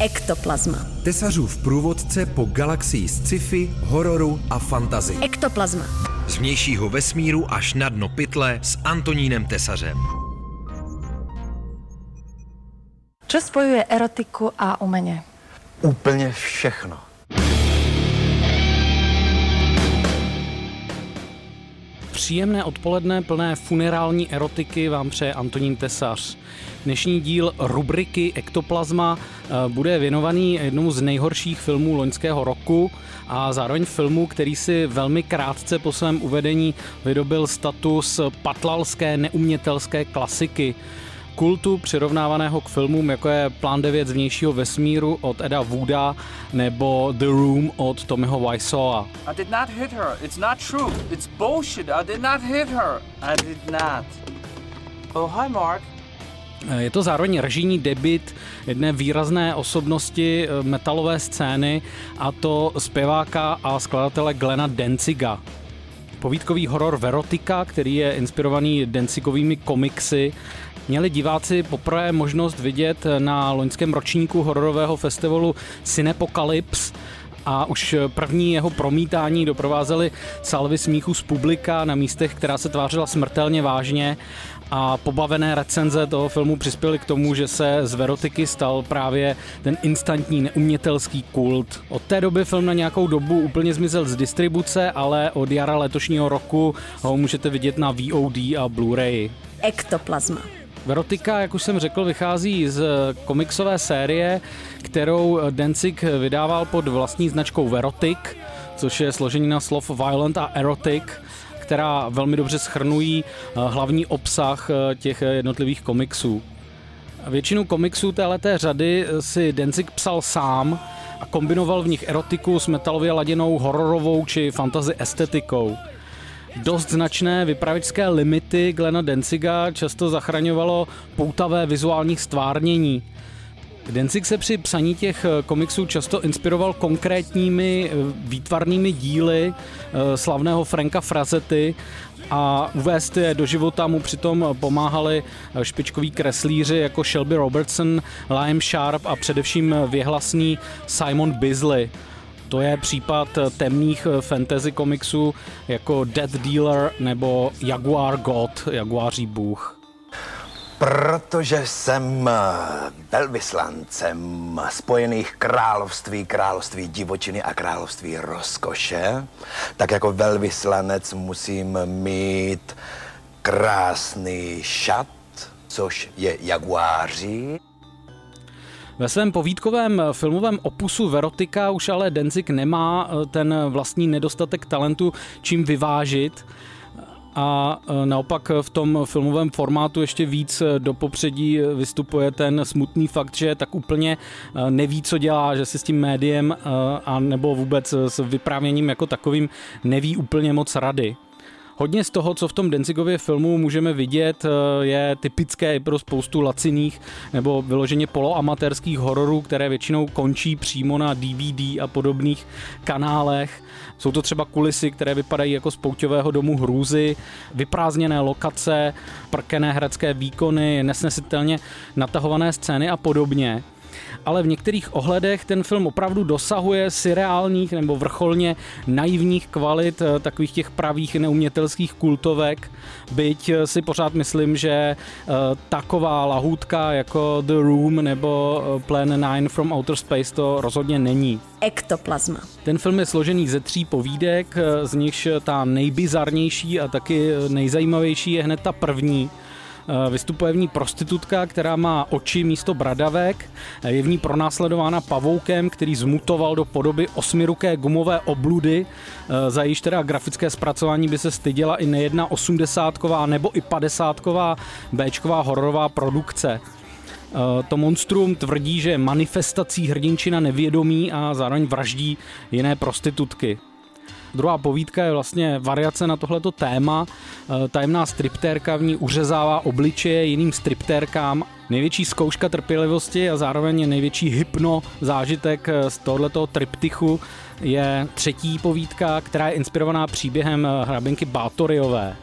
Ektoplazma. Tesařův průvodce po galaxii sci-fi, hororu a fantazy. Ektoplazma. Z vnějšího vesmíru až na dno pytle s Antonínem Tesařem. Čo spojuje erotiku a umění? Úplně všechno. Příjemné odpoledne plné funerální erotiky vám přeje Antonín Tesař. Dnešní díl rubriky Ektoplazma eh, bude věnovaný jednomu z nejhorších filmů loňského roku a zároveň filmu, který si velmi krátce po svém uvedení vydobil status patlalské neumětelské klasiky kultu přirovnávaného k filmům, jako je Plán 9 z vnějšího vesmíru od Eda Wooda nebo The Room od Tommyho Wiseaua. I did not hit her. It's not true. It's bullshit. I did not hit her. I did not. Oh, hi, Mark. Je to zároveň režijní debit jedné výrazné osobnosti eh, metalové scény a to zpěváka a skladatele Glena Denziga. Povídkový horor Verotika, který je inspirovaný Denzigovými komiksy, měli diváci poprvé možnost vidět na loňském ročníku hororového festivalu Cinepocalypse, a už první jeho promítání doprovázely salvy smíchu z publika na místech, která se tvářila smrtelně vážně a pobavené recenze toho filmu přispěly k tomu, že se z Verotiky stal právě ten instantní neumětelský kult. Od té doby film na nějakou dobu úplně zmizel z distribuce, ale od jara letošního roku ho můžete vidět na VOD a Blu-ray. Ektoplazma. Verotika, jak už jsem řekl, vychází z komiksové série, kterou Dencik vydával pod vlastní značkou Verotic, což je složení na slov violent a erotic, která velmi dobře schrnují eh, hlavní obsah eh, těch jednotlivých komiksů. Většinu komiksů této řady si Dencik psal sám a kombinoval v nich erotiku s metalově laděnou hororovou či fantasy estetikou. Dost značné vypravičské limity Glena Denziga často zachraňovalo poutavé vizuální stvárnění. Denzig se při psaní těch eh, komiksů často inspiroval konkrétními eh, výtvarnými díly eh, slavného Franka Frazety a uvést je do života mu přitom pomáhali špičkoví kreslíři jako Shelby Robertson, Liam Sharp a především věhlasný Simon Bisley. To je případ temných fantasy komiksů jako Dead Dealer nebo Jaguar God, Jaguáří bůh. Protože jsem velvyslancem Spojených království, království divočiny a království rozkoše, tak jako velvyslanec musím mít krásný šat, což je jaguáří. Ve svém povídkovém filmovém opusu Verotika už ale Denzik nemá eh, ten vlastní nedostatek talentu čím vyvážit a eh, naopak v tom filmovém formátu ještě víc eh, do popředí vystupuje ten smutný fakt, že tak úplně neví, co dělá, že si s tím médiem a nebo vůbec s vyprávěním jako takovým neví úplně moc rady. Hodně z toho, co v tom Denzigově filmu můžeme vidět, eh, je typické pro spoustu laciných nebo vyloženě poloamatérských hororů, které většinou končí přímo na DVD a podobných kanálech. Jsou to třeba kulisy, které vypadají jako z pouťového domu hrůzy, vyprázdněné lokace, prkené herecké výkony, nesnesitelně natahované scény a podobně ale v některých ohledech ten film opravdu dosahuje reálních nebo vrcholně naivních kvalit eh, takových těch pravých neumětelských kultovek, byť eh, si pořád myslím, že eh, taková lahůdka jako The Room nebo Plan 9 from Outer Space to rozhodně není. Ektoplazma. Ten film je složený ze tří povídek, z nichž ta nejbizarnější a taky nejzajímavější je hned ta první, vystupuje v ní prostitutka, která má oči místo bradavek. Je v ní pronásledována pavoukem, který zmutoval do podoby osmiruké gumové obludy. Eh, za jejíž teda grafické zpracování by se styděla i nejedna osmdesátková nebo i padesátková Bčková hororová produkce. Eh, to monstrum tvrdí, že manifestací hrdinčina nevědomí a zároveň vraždí jiné prostitutky. Druhá povídka je vlastně variace na tohleto téma. Eh, tajemná striptérka v ní uřezává obličeje jiným striptérkám. Největší zkouška trpělivosti a zároveň největší hypno zážitek eh, z tohoto triptychu je třetí povídka, která je inspirovaná příběhem eh, hrabinky Bátoriové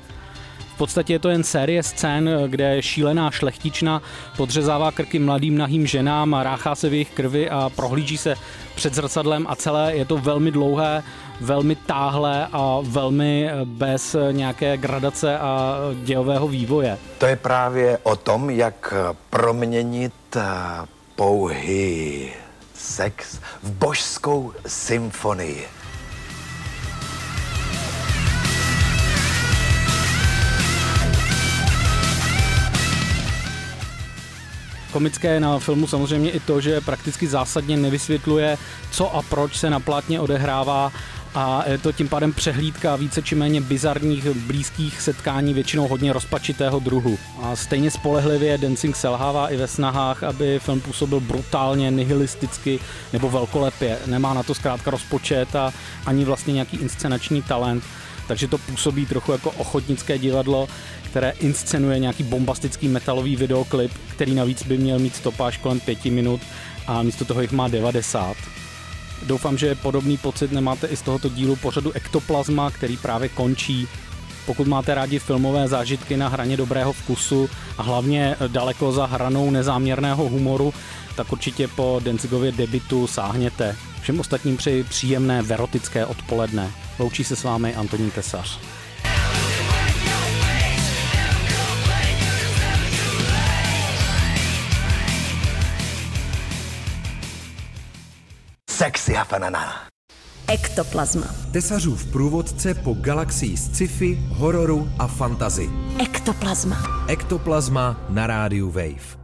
podstatě je to jen série scén, kde šílená šlechtična podřezává krky mladým nahým ženám ráchá se v jejich krvi a prohlíží se před zrcadlem a celé je to velmi dlouhé, velmi táhlé a velmi bez nějaké gradace a dějového vývoje. To je právě o tom, jak proměnit eh, pouhý sex v božskou symfonii. Komické na filmu samozřejmě i to, že prakticky zásadně nevysvětluje, co a proč se na plátně odehrává a je to tím pádem přehlídka více či méně bizarních blízkých setkání, většinou hodně rozpačitého druhu. A stejně spolehlivě Dancing selhává i ve snahách, aby film působil brutálně, nihilisticky nebo velkolepě. Nemá na to zkrátka rozpočet a ani vlastně nějaký inscenační talent takže to působí trochu jako ochotnické divadlo, které inscenuje nějaký bombastický metalový videoklip, který navíc by měl mít stopáž kolem pěti minut a místo toho jich má 90. Doufám, že podobný pocit nemáte i z tohoto dílu pořadu Ektoplazma, který právě končí. Pokud máte rádi filmové zážitky na hraně dobrého vkusu a hlavně daleko za hranou nezáměrného humoru, tak určitě po Denzigově debitu sáhněte. Všem ostatním přeji příjemné verotické odpoledne. Loučí se s vámi Antonín Tesař. Sexy fanana. Ektoplazma. Tesařův průvodce po galaxii sci-fi, hororu a fantazy. Ektoplazma. Ektoplazma na rádiu Wave.